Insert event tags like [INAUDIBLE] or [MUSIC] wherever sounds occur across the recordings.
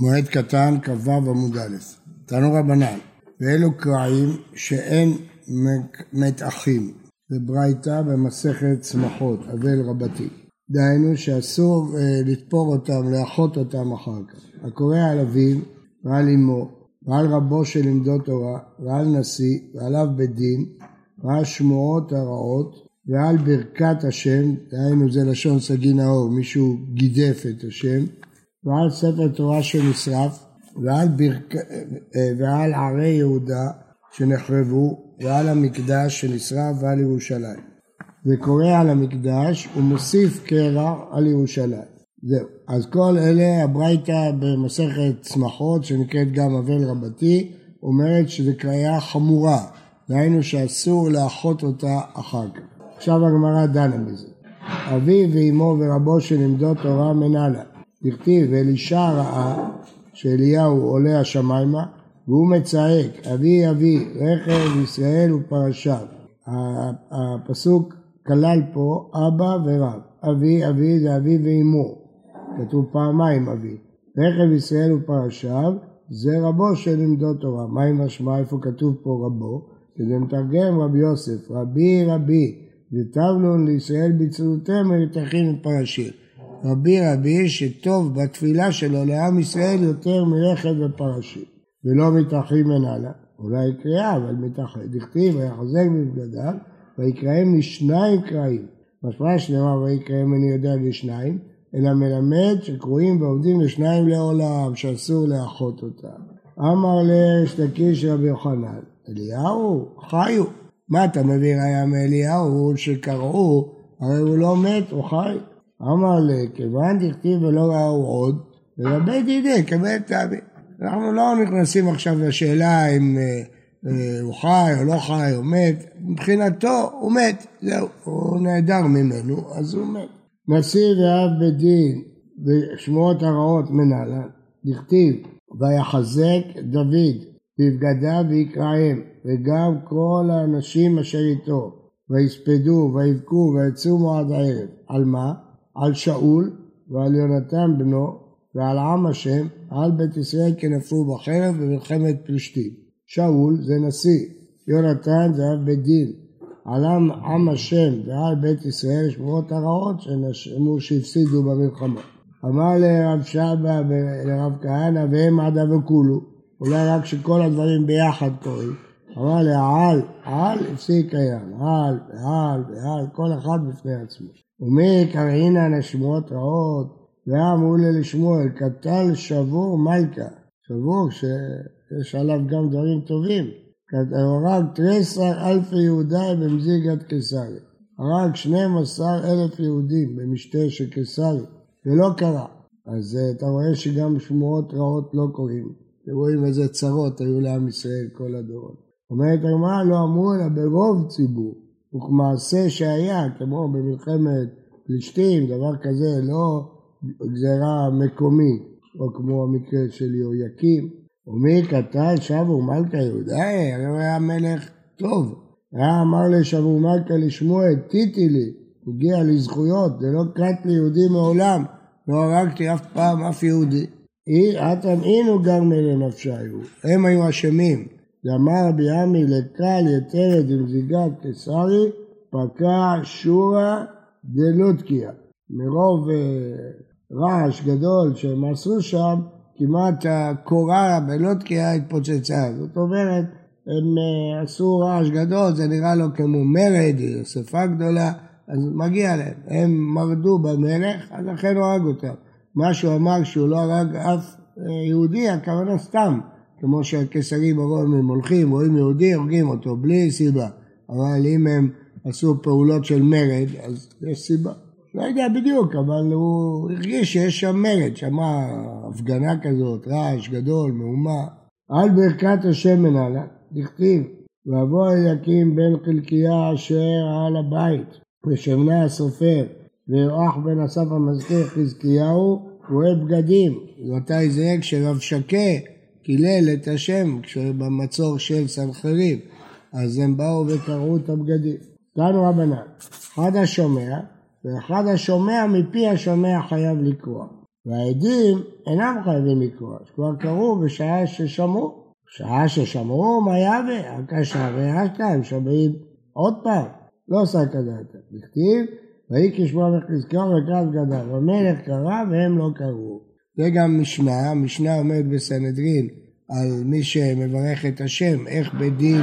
מועד קטן, כ"ו עמוד א', תנו רבנן, ואלו קרעים שאין מתחים, וברייתא במסכת צמחות, אבל רבתי. דהיינו שאסור אה, לתפור אותם, לאחות אותם אחר כך. הקורא על אביו ועל אמו ועל רבו של עמדות תורה ועל נשיא ועליו בית דין ועל שמועות הרעות ועל ברכת השם, דהיינו זה לשון סגי נאור, מישהו גידף את השם ועל ספר תורה שנשרף, ועל, ברכ... ועל ערי יהודה שנחרבו, ועל המקדש שנשרף ועל ירושלים. וקורא על המקדש ומוסיף קרע על ירושלים. זהו. אז כל אלה הברייתא במסכת צמחות שנקראת גם אבל רבתי אומרת שזו קריאה חמורה, דהיינו שאסור לאחות אותה אחר כך. עכשיו הגמרא דנה בזה. אבי ואמו ורבו של עמדות תורה מנהלה דכתיב ואלישע ראה שאליהו עולה השמיימה והוא מצעק אבי אבי רכב ישראל ופרשיו הפסוק כלל פה אבא ורב אבי אבי זה אבי ואמו. כתוב פעמיים אבי רכב ישראל ופרשיו זה רבו של עמדות תורה. מה עם משמע איפה כתוב פה רבו? כדי מתרגם רבי יוסף רבי רבי ותבלון לישראל בצלותיהם ולתכין את פרשים רבי רבי שטוב בתפילה שלו לעם ישראל יותר מרכב ופרשים ולא מתרחים מנהלה. אולי קריאה אבל מתרחם. דכתיב ויחזק בבגדיו ויקראם לשניים קראים. משמע שנאמר ויקראם אני יודע לשניים אלא מלמד שקרואים ועובדים לשניים לעולם שאסור לאחות אותם. אמר לאשתקיש רבי יוחנן אליהו חיו מה אתה מביא ראיה מאליהו שקראו הרי הוא לא מת הוא חי אמר לכיוון דכתיב ולא ראו עוד, ולבית דידי כבית תאבי. אנחנו לא נכנסים עכשיו לשאלה אם אה, אה, הוא חי או לא חי או מת, מבחינתו הוא מת, זהו, הוא נעדר ממנו, אז הוא מת. נשיא ואב בית דין ושמועות הרעות מנהלן, דכתיב ויחזק דוד בבגדיו ויקראם, וגם כל האנשים אשר איתו, ויספדו ויבכו ויצומו עד הערב. על מה? על שאול ועל יונתן בנו ועל עם השם, על בית ישראל כי נפלו בחרב במלחמת פלישתים. שאול זה נשיא, יונתן זה אב בית דין. על עם, עם השם ועל בית ישראל שמועות הרעות שנשמו שהפסידו במלחמה. אמר לרב שבא ולרב כהנא והם עדה וכולו, אולי רק שכל הדברים ביחד קורים. אמר לעל, על הפסיק הים, על ועל ועל, כל אחד בפני עצמו. ומי קראינן השמועות רעות, ואמרו לי לשמואל, קטל שבור מלכה, שבור שיש עליו גם דברים טובים, הרג תריסר אלפי יהודי במזיגת קיסרי, הרג 12 אלף יהודים במשתה של קיסרי, ולא קרה. אז אה, אתה רואה שגם שמועות רעות לא קורים, אתם רואים איזה צרות היו לעם ישראל כל הדורות. אומרת הגמרא לא אמרו אלא ברוב ציבור. וכמעשה שהיה, כמו במלחמת פלישתים, דבר כזה, לא גזירה מקומית, או כמו המקרה של יהויקים. ומי קטל שבו מלכה יהודה, הרי הוא היה מלך טוב. היה אמר לשבו מלכה לשמואל, טיטי לי, הגיע לזכויות, זה לא קראת ליהודי מעולם, לא הרגתי אף פעם אף יהודי. אתם אינו גרמי לנפשיו, הם היו אשמים. ואמר רבי עמי לקל יתרת ומזיגת קיסרי, פקע שורה דלותקיה. מרוב uh, רעש גדול שהם עשו שם, כמעט הקורה בלודקיה התפוצצה. זאת אומרת, הם uh, עשו רעש גדול, זה נראה לו כמו מרד, שרפה גדולה, אז מגיע להם. הם מרדו במלך, אז לכן הוא הרג אותם. מה שהוא אמר שהוא לא הרג אף uh, יהודי, הכוונה סתם. כמו שהקיסרים הרומיים הולכים, רואים יהודי, הורגים אותו, בלי סיבה. אבל אם הם עשו פעולות של מרד, אז יש סיבה. לא יודע בדיוק, אבל הוא הרגיש שיש שם מרד, שמע הפגנה כזאת, רעש גדול, מהומה. על ברכת השם מנהלה, דכתיב, ואבוא אליקים בן חלקיה אשר על הבית, ושמנה הסופר, ויואח בן אסף המזכיר חזקיהו, רואה בגדים. מתי זה? כשרב שקה קילל את השם במצור של סנחריב, אז הם באו וקרעו את הבגדים. כאן רבנן, אחד השומע, ואחד השומע מפי השומע חייב לקרוע. והעדים אינם חייבים לקרוא, שכבר קראו בשעה ששמעו. בשעה ששמעו מה יהווה, הקשה הם שומעים עוד פעם, לא שק הדעת. בכתיב, ויהי כשמוע מחזקיהו וקרא בגדיו, המלך קרא והם לא קראו. זה גם משנה, המשנה אומרת בסנהדרין על מי שמברך את השם, איך בדין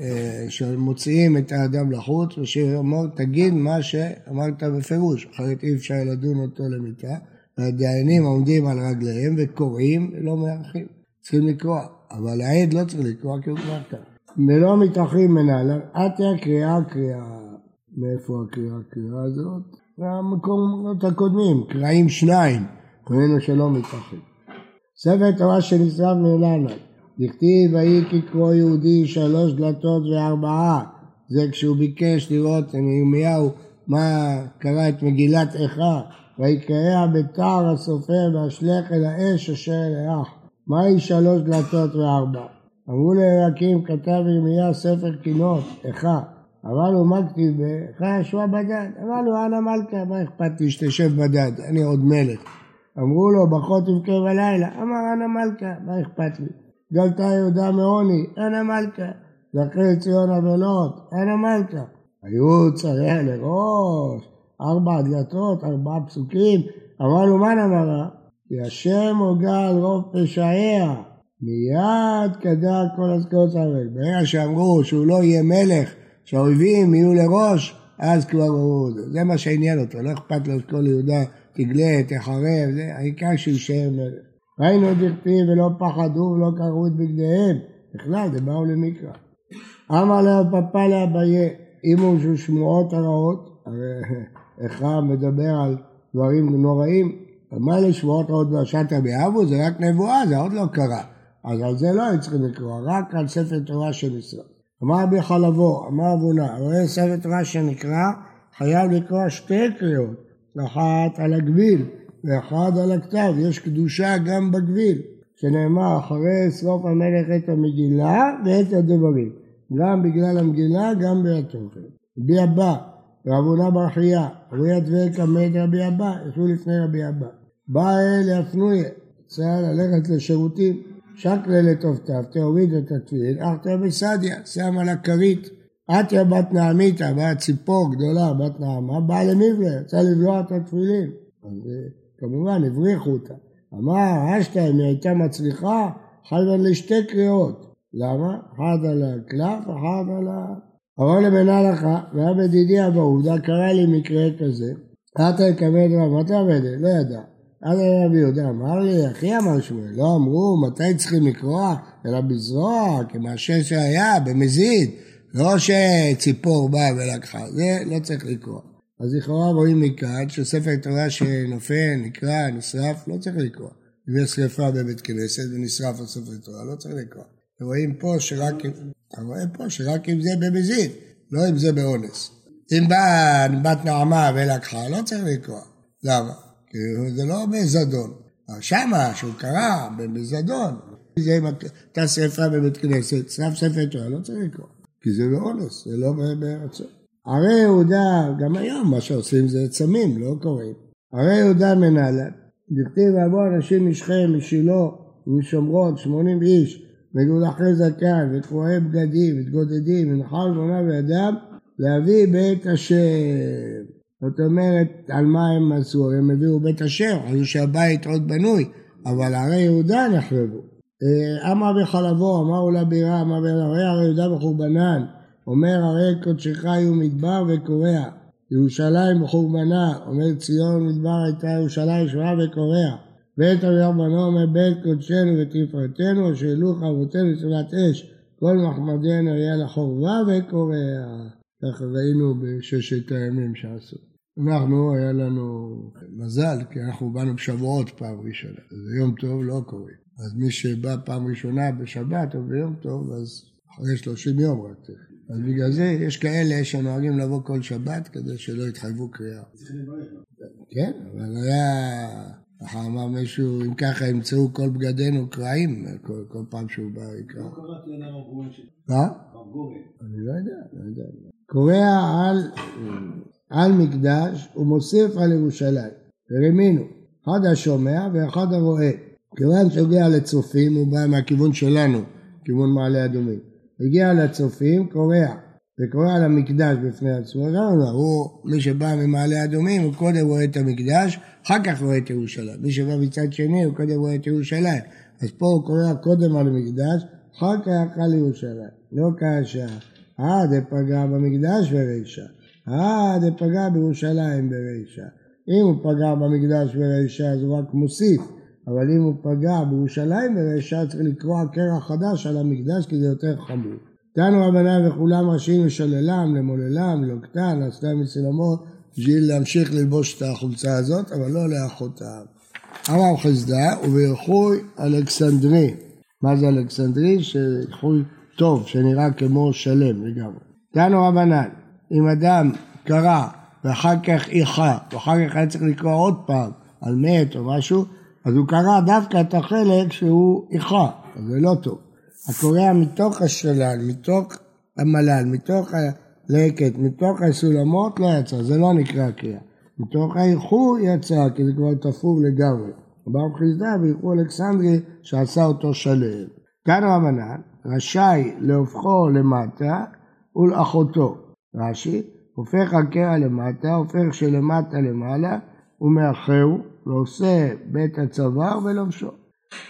אה, שמוציאים את האדם לחוץ, ושאומר תגיד מה שאמרת בפירוש, אחרת אי אפשר לדון אותו למיטה, והדיינים עומדים על רגליהם וקוראים ולא מארחים, צריכים לקרוא, אבל העד לא צריך לקרוא כי הוא כבר כאן. ולא מתרחים מנהלן, עטיה קריאה קריאה. מאיפה הקריאה הקריאה הזאת? מהמקומות הקודמים, קראים שניים, ראינו שלא מתרחים. ספר תורה שנשרף מנהלן, דכתיב ויהי כקרוא יהודי שלוש דלתות וארבעה, זה כשהוא ביקש לראות מירמיהו מה קרא את מגילת איכה, ויקרע בתער הסופר ואשלך אל האש אשר אל האח. מהי שלוש דלתות וארבע? אמרו לאלוקים כתב ירמיה ספר קינות, איכה. לו מה כתיב באיכה ישוע בדד? אמר לו אנא מלכה, מה אכפת לי שתשב בדד, אני עוד מלך. אמרו לו ברכות תבכה בלילה, אמר אנא מלכה, מה אכפת לי? גלתה יהודה מעוני, אנא מלכה. זכרי ציון אבלות, אנא מלכה. היו צריה לראש, ארבע דלתות, ארבעה פסוקים. אמר לו מה נאמרה? כי השם הוגה על רוב פשעיה. מיד כדע כל הזכויות הארץ. ברגע שאמרו שהוא לא יהיה מלך, שהאויבים יהיו לראש, אז כבר הוא, זה מה שעניין אותו, לא אכפת לו שכל יהודה תגלה, תחרב, זה העיקר שיישאר מלך. ראינו את דכתיב ולא פחדו ולא קראו את בגדיהם, בכלל, זה באו למקרא. אמר לאו פפא לאביי, אם הוא של שמועות הרעות, הרי [LAUGHS] איכה מדבר על דברים נוראים, מה אלה שמועות רעות והשעת אביאבו? זה רק נבואה, זה עוד לא קרה. אז על זה לא היו צריכים לקרוא, רק על ספר תורה של ישראל. אמר רבי חלבו, אמר אבונה, רואה ספר תורה שנקרא, חייב לקרוא שתי קריאות, אחת על הגביל ואחת על הכתב, יש קדושה גם בגביל, שנאמר אחרי סוף המלך את המגילה ואת הדברים, גם בגלל המגילה, גם בתוכן. רבי אבא, רב הונא בר חייא, רבי אדווק עמד רבי אבא, ישבו לפני רבי אבא. בא אל יפנויה, צריך ללכת לשירותים, שקלה לטובתיו, תוריד את התפילין, אחתא בסדיה, שם על הכרית. עטיה בת נעמיתא, באה ציפור גדולה, בת נעמה, באה למבלה, רצה לבלוע את התפילין. אז אה, כמובן הבריחו אותה. אמר, אשתא, אם היא הייתה מצליחה, חייבה לשתי קריאות. למה? אחד על הקלף, אחד על ה... אמר לבן הלכה, והיה בדידי אבא עובדה, קרה לי מקרה כזה. אתה יקבל רב, מה עובד? לא ידע. אז רבי יהודה אמר לי, אחי אמר שמואל, לא אמרו מתי צריכים לקרוא, אלא בזרוע, כמעשה שהיה, במזיד, לא שציפור באה ולקחה, זה לא צריך לקרוא. אז לכאורה רואים מכאן שספר תורה שנופל, נקרא, נשרף, לא צריך לקרוא. אם יש שרפה בבית כנסת ונשרף על ספר תורה, לא צריך לקרוא. רואים פה שרק, רואה פה שרק אם זה במזיד, לא אם זה באונס. אם באה בת נעמה ולקחה, לא צריך לקרוא. למה? כי זה לא בזדון. שמה, שהוא קרא בזדון, זה אם הייתה שרפה בבית כנסת, שרף ספר תורה, לא צריך לקרוא. כי זה באונס, זה לא ברצון. הרי יהודה, גם היום מה שעושים זה צמים, לא קוראים. הרי יהודה מנהלן, דכתיב ואבוא אנשים משכם, משילה, ומשומרון, שמונים איש, מגולחי זקן, וקרועי בגדים, מתגודדים, ונחל ועונה וידם, להביא בית השם. זאת אומרת, על מה הם עשו? הם הביאו בית השם, חשבו שהבית עוד בנוי, אבל הרי יהודה נחרבו. אה, אמר בחלבו, אמר לה בירה, אמר הרי הרי יהודה בחורבנן, אומר הרי קודשך היו מדבר וקורע, ירושלים בחורבנה, אומר ציון מדבר הייתה ירושלים שורה וקורע. בית אביו בנו אומר בית קודשנו ותפארתנו, אשר העלו חרבותינו לצורת אש, כל מחמדנו יהיה לחורבה וקורע. ככה ראינו בששת הימים שעשו. אנחנו, היה לנו מזל, כי אנחנו באנו בשבועות פעם ראשונה. אז יום טוב לא קוראים. אז מי שבא פעם ראשונה בשבת או ביום טוב, אז אחרי 30 יום רק צריך. אז בגלל זה יש כאלה שנוהגים לבוא כל שבת כדי שלא יתחייבו קריאה. כן, אבל היה... ככה אמר מישהו, אם ככה ימצאו כל בגדינו קרעים, כל, כל פעם שהוא בא יקרא. לא קראתי על הרב גורן. מה? הרב גורן. אני לא יודע, לא יודע. קורע על, על מקדש ומוסיף על ירושלים. ורימינו, אחד השומע ואחד הרואה. כיוון שהגיע לצופים, הוא בא מהכיוון שלנו, כיוון מעלה אדומים. הגיע לצופים, קורע, וקורע למקדש בפני עצמו, לא, הוא, מי שבא ממעלה אדומים, הוא קודם רואה את המקדש, אחר כך רואה את ירושלים. מי שבא מצד שני, הוא קודם רואה את ירושלים. אז פה הוא קורע קודם על המקדש, אחר כך על ירושלים. לא כאשר, אה, דפגע במקדש ברישה. אה, דפגע בירושלים ברישה. אם הוא פגע במקדש ברישה אז הוא רק מוסיף, אבל אם הוא פגע בירושלים ברישה צריך לקרוע קרע חדש על המקדש כי זה יותר חמור. תנו רבנן וכולם ראשים לשללם, למוללם, לעוקתן, לעשתם מסלמות, בשביל להמשיך ללבוש את החולצה הזאת, אבל לא לאחותה. אמר חסדה ובירכוי אלכסנדרי. מה זה אלכסנדרי? שאיחוי טוב, שנראה כמו שלם לגמרי. תנו רבנן, אם אדם קרא ואחר כך איכה, ואחר כך היה צריך לקרוא עוד פעם על מת או משהו, אז הוא קרא דווקא את החלק שהוא איכה, אז זה לא טוב. הקורע מתוך השלל, מתוך המלל, מתוך הלקט, מתוך הסולמות לא יצא, זה לא נקרא קריאה. מתוך האיחור יצא, כי זה כבר תפור לגמרי. ברוך חסדה באיחור אלכסנדרי שעשה אותו שלם. כאן רבנן, רשאי להופכו למטה ולאחותו. רש"י, הופך הקרע למטה, הופך שלמטה למעלה, ומאחהו, ועושה בית הצוואר ולובשו.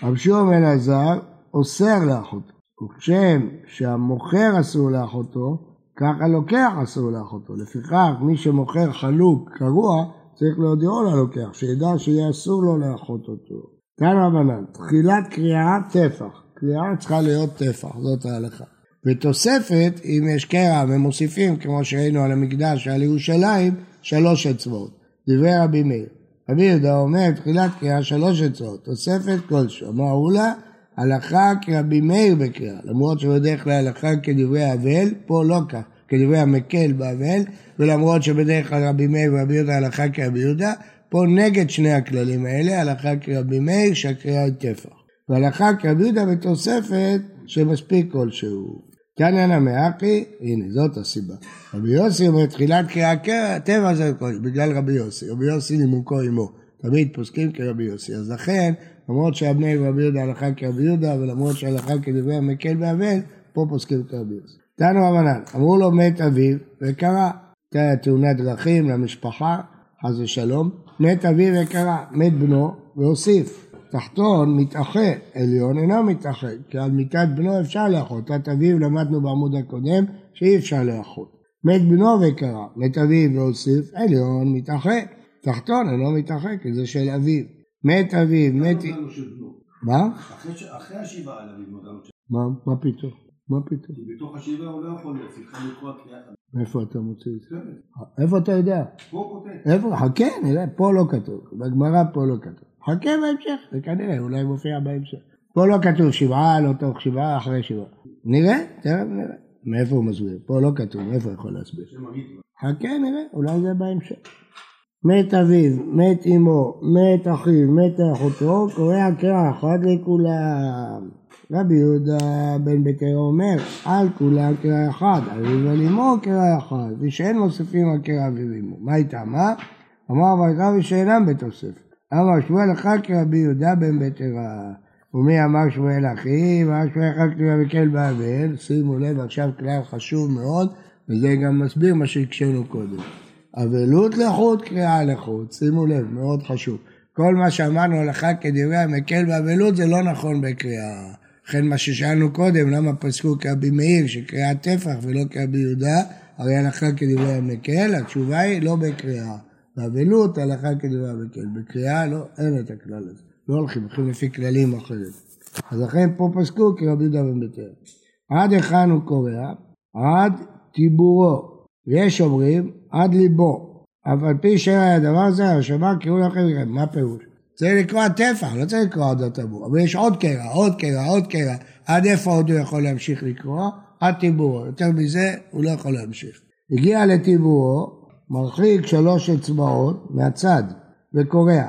רב שמעון אלעזר אוסר לאחותו, וכשם שהמוכר אסור לאחותו, כך הלוקח אסור לאחותו. לפיכך, מי שמוכר חלוק קרוע, צריך להודיעו ללוקח, שידע שיהיה אסור לו לאחות אותו. כאן רבנן, תחילת קריאה טפח. קריאה צריכה להיות טפח, זאת ההלכה. ותוספת, אם יש קרע ומוסיפים, כמו שראינו על המקדש ועל ירושלים, שלוש אצבעות. דברי רבי מאיר. רבי יהודה אומר, תחילת קריאה שלוש אצבעות, תוספת כלשהו. אמרו לה, הלכה כרבי מאיר בקריאה, למרות שבדרך כלל הלכה כדברי אבל, פה לא כך, כדברי המקל באבל, ולמרות שבדרך כלל רבי מאיר ורבי יהודה הלכה כרבי יהודה, פה נגד שני הכללים האלה, הלכה כרבי מאיר שהקריאה היא טפח. והלכה כרבי יהודה בתוספת שמספיק כלשהו. תניא נמאקי, הנה זאת הסיבה. רבי יוסי אומר תחילת קריאה טבע זה הכל, בגלל רבי יוסי, רבי יוסי נימוקו עמו, תמיד פוסקים כרבי יוסי, אז לכן למרות שאבני רבי יהודה הלכה כרבי יהודה ולמרות שהלכה כדברי המקל באבל, פה פוסקים כרבי יוסי. תנו רבנן, אמרו לו מת אביו וקרא, תאונת דרכים למשפחה, חס ושלום, מת אביו וקרא, מת בנו והוסיף. תחתון מתאחה, עליון אינו מתאחה, כי על מיתת בנו אפשר לאחות. בת אביו למדנו בעמוד הקודם שאי אפשר לאחות. מת בנו וקרא, מת אביו והוסיף, עליון מתאחה. תחתון אינו מתאחה, כי זה של אביו. מת אביו, מת... מה? אחרי השבעה על אביו מה? מה פתאום? מה פתאום? בתוך השבעה הוא לא יכול צריכה לקרוא קריאה מאיפה אתה מוציא את זה? איפה אתה יודע? פה כותב. איפה? חכה, נראה, פה לא כתוב. בגמרא פה לא כתוב. חכה בהמשך, זה כנראה, אולי מופיע בהמשך. פה לא כתוב שבעה, לא תוך שבעה, אחרי שבעה. נראה, תכף נראה. מאיפה הוא מסביר? פה לא כתוב, מאיפה הוא יכול להסביר? חכה נראה, אולי זה בהמשך. מת אביו, מת אמו, מת אחיו, מת אחותו, קורא קרא אחד לכולם. רבי יהודה בן ביתר אומר, על כולם קרא אחד, אביו על אמו קרא אחד, ושאין מוסיפים על קרא אביו אמו. מה איתה? מה? אמר רבי שאינם בתוספת. אמר שמואל אחר כרבי יהודה בן ביתרה. ומי אמר שמואל אחי, ואמר שמואל אחר כרבי מקל באבל, שימו לב עכשיו כלל חשוב מאוד, וזה גם מסביר מה שהקשינו קודם. אבלות לחוט, קריאה לחוט, שימו לב, מאוד חשוב. כל מה שאמרנו הלכה כדברי המקל באבלות זה לא נכון בקריאה. לכן מה ששאלנו קודם, למה פסקו כרבי מאיר שקריאה טפח ולא כרבי יהודה, הרי הלכה כדברי המקל, התשובה היא לא בקריאה. באבלות הלכה כדברי המקל, בקריאה לא, אין את הכלל הזה. לא הולכים, הולכים לפי כללים אחרים. אז לכן פה פסקו כרבי יהודה בן ביתר. עד היכן הוא קורא? עד טיבורו. ויש אומרים עד ליבו. אף על פי שאין הדבר הזה, השמע קראו לכם, מה פירוש? צריך לקרוא טפח, לא צריך לקרוא עד הטבור. אבל יש עוד קרע, עוד קרע, עוד קרע. עד איפה עוד הוא יכול להמשיך לקרוא? עד טיבורו. יותר מזה הוא לא יכול להמשיך. הגיע לטיבורו, מרחיק שלוש אצבעות מהצד וקורע.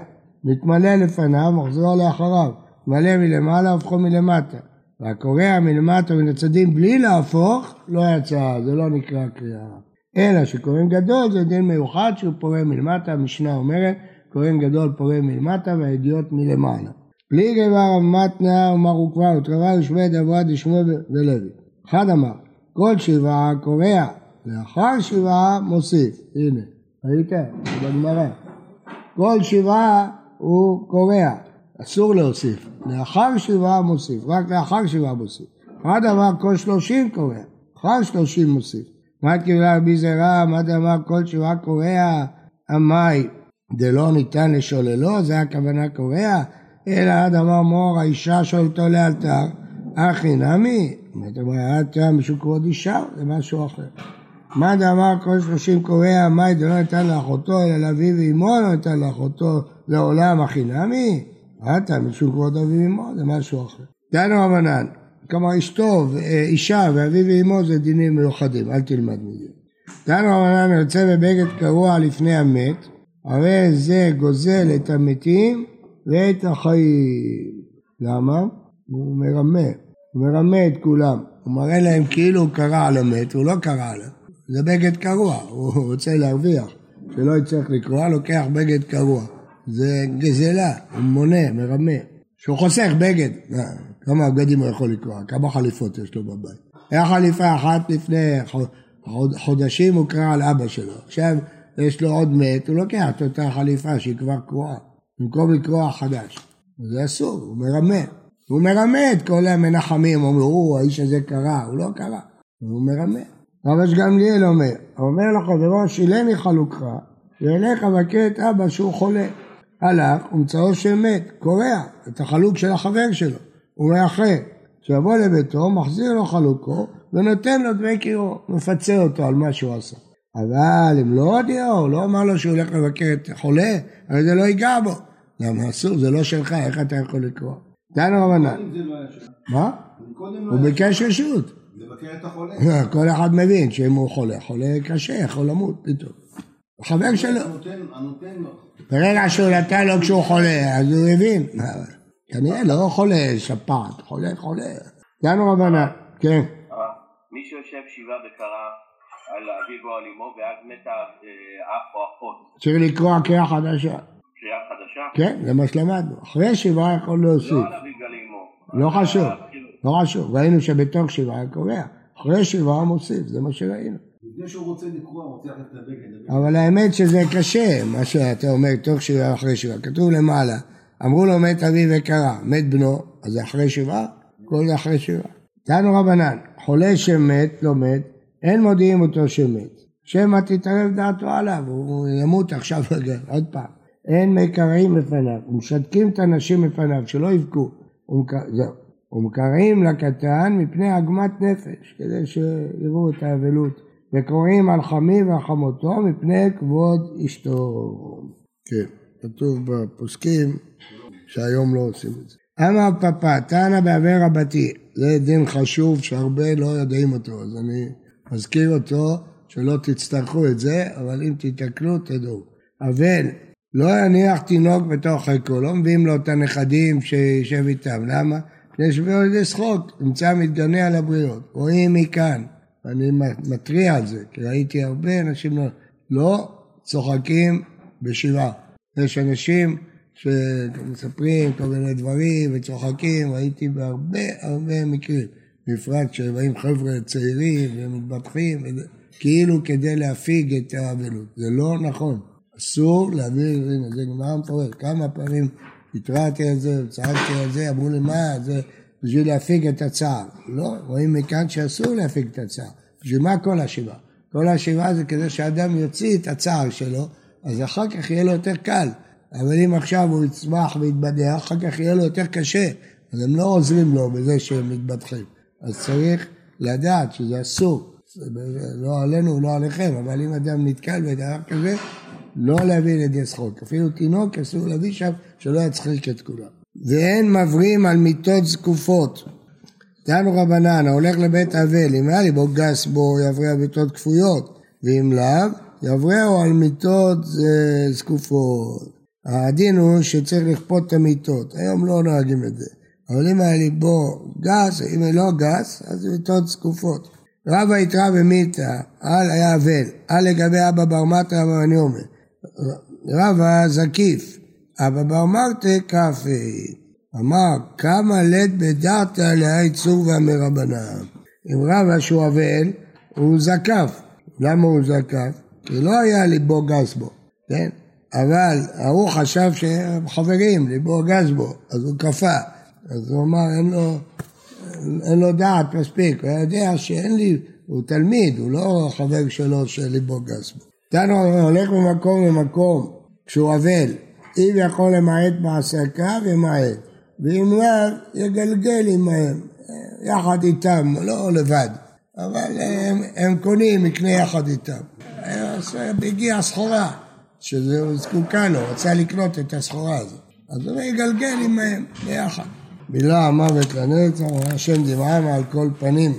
מתמלא לפניו, מחזור לאחריו. מלא מלמעלה, הופכו מלמטה. והקורע מלמטה מן הצדים בלי להפוך, לא יצא, זה לא נקרא קריאה. אלא שקוראים גדול זה דין מיוחד שהוא פורה מלמטה, המשנה אומרת, כהן גדול פורה מלמטה והידיעות מלמעלה. בלי גבר רב מתנה ומר וקבע ותרבה ושמי דברה דשמואל ולוי. אחד אמר, כל שבעה קורע, לאחר שבעה מוסיף. הנה, ראיתם? בגמרא. כל שבעה הוא קורע, אסור להוסיף. לאחר שבעה מוסיף, רק לאחר שבעה מוסיף. אחד אמר כל שלושים קורע, אחר שלושים מוסיף. מה קיבלה רבי זרע, מה דאמר כל שבעה קורע, המאי דלא ניתן לשוללו, זה הכוונה קורע, אלא עד אמר מור האישה שולטו לאלתר, אחי נמי, זאת היה משום כבוד אישה, זה משהו אחר. מה דאמר כל שלושים קורע, מאי דלא ניתן לאחותו, אלא לאביו ואמו לא ניתן לאחותו לעולם אחי נמי, אתה משום כבוד אביו ואמו, זה משהו אחר. דנו רבנן, כלומר אשתו, אישה ואביו ואמו זה דינים מיוחדים, אל תלמד מזה. דנו רבנן יוצא בבגד קרוע לפני המת, הרי זה גוזל את המתים ואת החיים. למה? הוא מרמה, הוא מרמה את כולם. הוא מראה להם כאילו הוא קרא על המת, הוא לא קרא עליו. זה בגד קרוע, הוא רוצה להרוויח. שלא יצטרך לקרוע, לוקח בגד קרוע. זה גזלה, הוא מונה, מרמה. שהוא חוסך בגד. כמה בגדים הוא יכול לקרוע? כמה חליפות יש לו בבית? היה חליפה אחת לפני חודשים, הוא קרא על אבא שלו. עכשיו יש לו עוד מת, הוא לוקח את אותה חליפה שהיא כבר קרועה, במקום לקרוע חדש. זה אסור, הוא מרמה. הוא מרמה את כל המנחמים, אומרים, האיש הזה קרא, הוא לא קרא, הוא מרמה. רבש גמליאל אומר, אומר לחברו, שילני חלוקך, וילך אבקר את אבא שהוא חולה. הלך ומצאו של מת, קורע את החלוק של החבר שלו, הוא מאחר. כשיבוא לביתו, מחזיר לו חלוקו ונותן לו דמי קירו, מפצה אותו על מה שהוא עשה. אבל אם לא הודיעו, לא אמר לו שהוא הולך לבקר את החולה, הרי זה לא ייגע בו. למה אסור, זה לא שלך, איך אתה יכול לקרוא? דנו רבנן. לא מה? לא הוא ביקש רשות. לבקר את החולה. כל אחד מבין שאם הוא חולה, חולה קשה, יכול למות פתאום. חבר שלו. הנותן לו. ברגע שהוא נתן לו כשהוא חולה, אז הוא הבין. כנראה לא חולה שפעת, חולה חולה. דנו רבנן, כן. מי שיושב שבעה וקרא על אביו או על אמו ואז מתה אח או אחות. צריך לקרוא קריאה חדשה. קריאה חדשה? כן, זה מה שלמדנו. אחרי שבעה יכול להוסיף. לא על אביו ועל אמו. לא חשוב, לא חשוב. ראינו שבתוך שבעה קורע. אחרי שבעה מוסיף, זה מה שראינו. לפני שהוא רוצה לקרוא, הוא רוצה ללכת לבגד. אבל האמת שזה קשה, מה שאתה אומר, תוך שבעה אחרי שבעה. כתוב למעלה, אמרו לו מת אביו וקרא, מת בנו, אז זה אחרי שבעה? כל זה אחרי שבעה. תנו רבנן, חולה שמת, לא מת, אין מודיעים אותו שמת. שמא תתערב דעתו עליו, הוא ימות עכשיו [LAUGHS] רגע, עוד פעם. אין מקרעים בפניו, ומשתקים את הנשים בפניו, שלא יבכו. זהו. ומקרעים לקטן מפני עגמת נפש, כדי שיראו את האבלות. וקוראים על חמי וחמותו מפני כבוד אשתו. כן, כתוב בפוסקים שהיום לא עושים את זה. אמר פפא, תנא בעבר רבתי, זה דין חשוב שהרבה לא יודעים אותו, אז אני מזכיר אותו שלא תצטרכו את זה, אבל אם תתקנו תדעו. אבל לא יניח תינוק בתוך חלקו, לא מביאים לו את הנכדים שישב איתם, למה? כדי שיביאו לידי שחוק, נמצא מתגנה על הבריות, רואים מכאן, אני מתריע על זה, כי ראיתי הרבה אנשים לא, לא צוחקים בשבעה. יש אנשים שמספרים כל מיני דברים וצוחקים, ראיתי בהרבה הרבה מקרים, בפרט כשבאים חבר'ה צעירים ומתבטחים, כאילו כדי להפיג את האבלות. זה לא נכון, אסור להעביר, הנה זה גמרא מפורט, כמה פעמים התרעתי על זה, צעקתי על זה, אמרו לי מה, זה בשביל להפיג את הצער. לא, רואים מכאן שאסור להפיג את הצער. בשביל מה כל השבעה? כל השבעה זה כדי שאדם יוציא את הצער שלו, אז אחר כך יהיה לו יותר קל. אבל אם עכשיו הוא יצמח ויתבדח, אחר כך יהיה לו יותר קשה. אז הם לא עוזרים לו בזה שהם מתבדחים. אז צריך לדעת שזה אסור. לא עלינו, לא עליכם, אבל אם אדם נתקל בדבר כזה, לא להביא לידי שחוק. אפילו תינוק אסור להביא שם שלא יצחיק את כולם. ואין מברים על מיטות זקופות. דנו רבנן, ההולך לבית אבל, אם היה לי בו גס בו, יבריע מיטות כפויות, ואם לאו, יבריעו על מיטות אה, זקופות. הדין הוא שצריך לכפות את המיטות, היום לא נוהגים את זה. אבל אם היה לי בו גס, אם לא גס, אז מיטות זקופות. רבא יתרא במיתא, על היה אבל, על לגבי אבא בר מטרא ואני אומר. רבא זקיף, אבא בר מרתה כפי. אמר, כמה לית בדעתא להי צורבא מרבנן. אם רבא שהוא אבל, הוא זקף. למה הוא זקף? כי לא היה ליבו גס בו, כן? אבל ההוא חשב שהם חברים, ליבו גס בו, אז הוא כפה. אז הוא אמר, אין לו, אין לו דעת מספיק, הוא יודע שאין לי, הוא תלמיד, הוא לא חבר שלו שליבו גס בו. תנו הולך ממקום למקום כשהוא אבל, אם יכול למעט בעסקה, ימעט, ואם לאו, יגלגל עמהם, יחד איתם, לא לבד, אבל הם, הם קונים, יקנה יחד איתם. אז הגיעה סחורה, שהוא זקוקה לו, רצה לקנות את הסחורה הזאת. אז הוא יגלגל עמהם ביחד. מילה המוות לנצח, השם דמעם על כל פנים.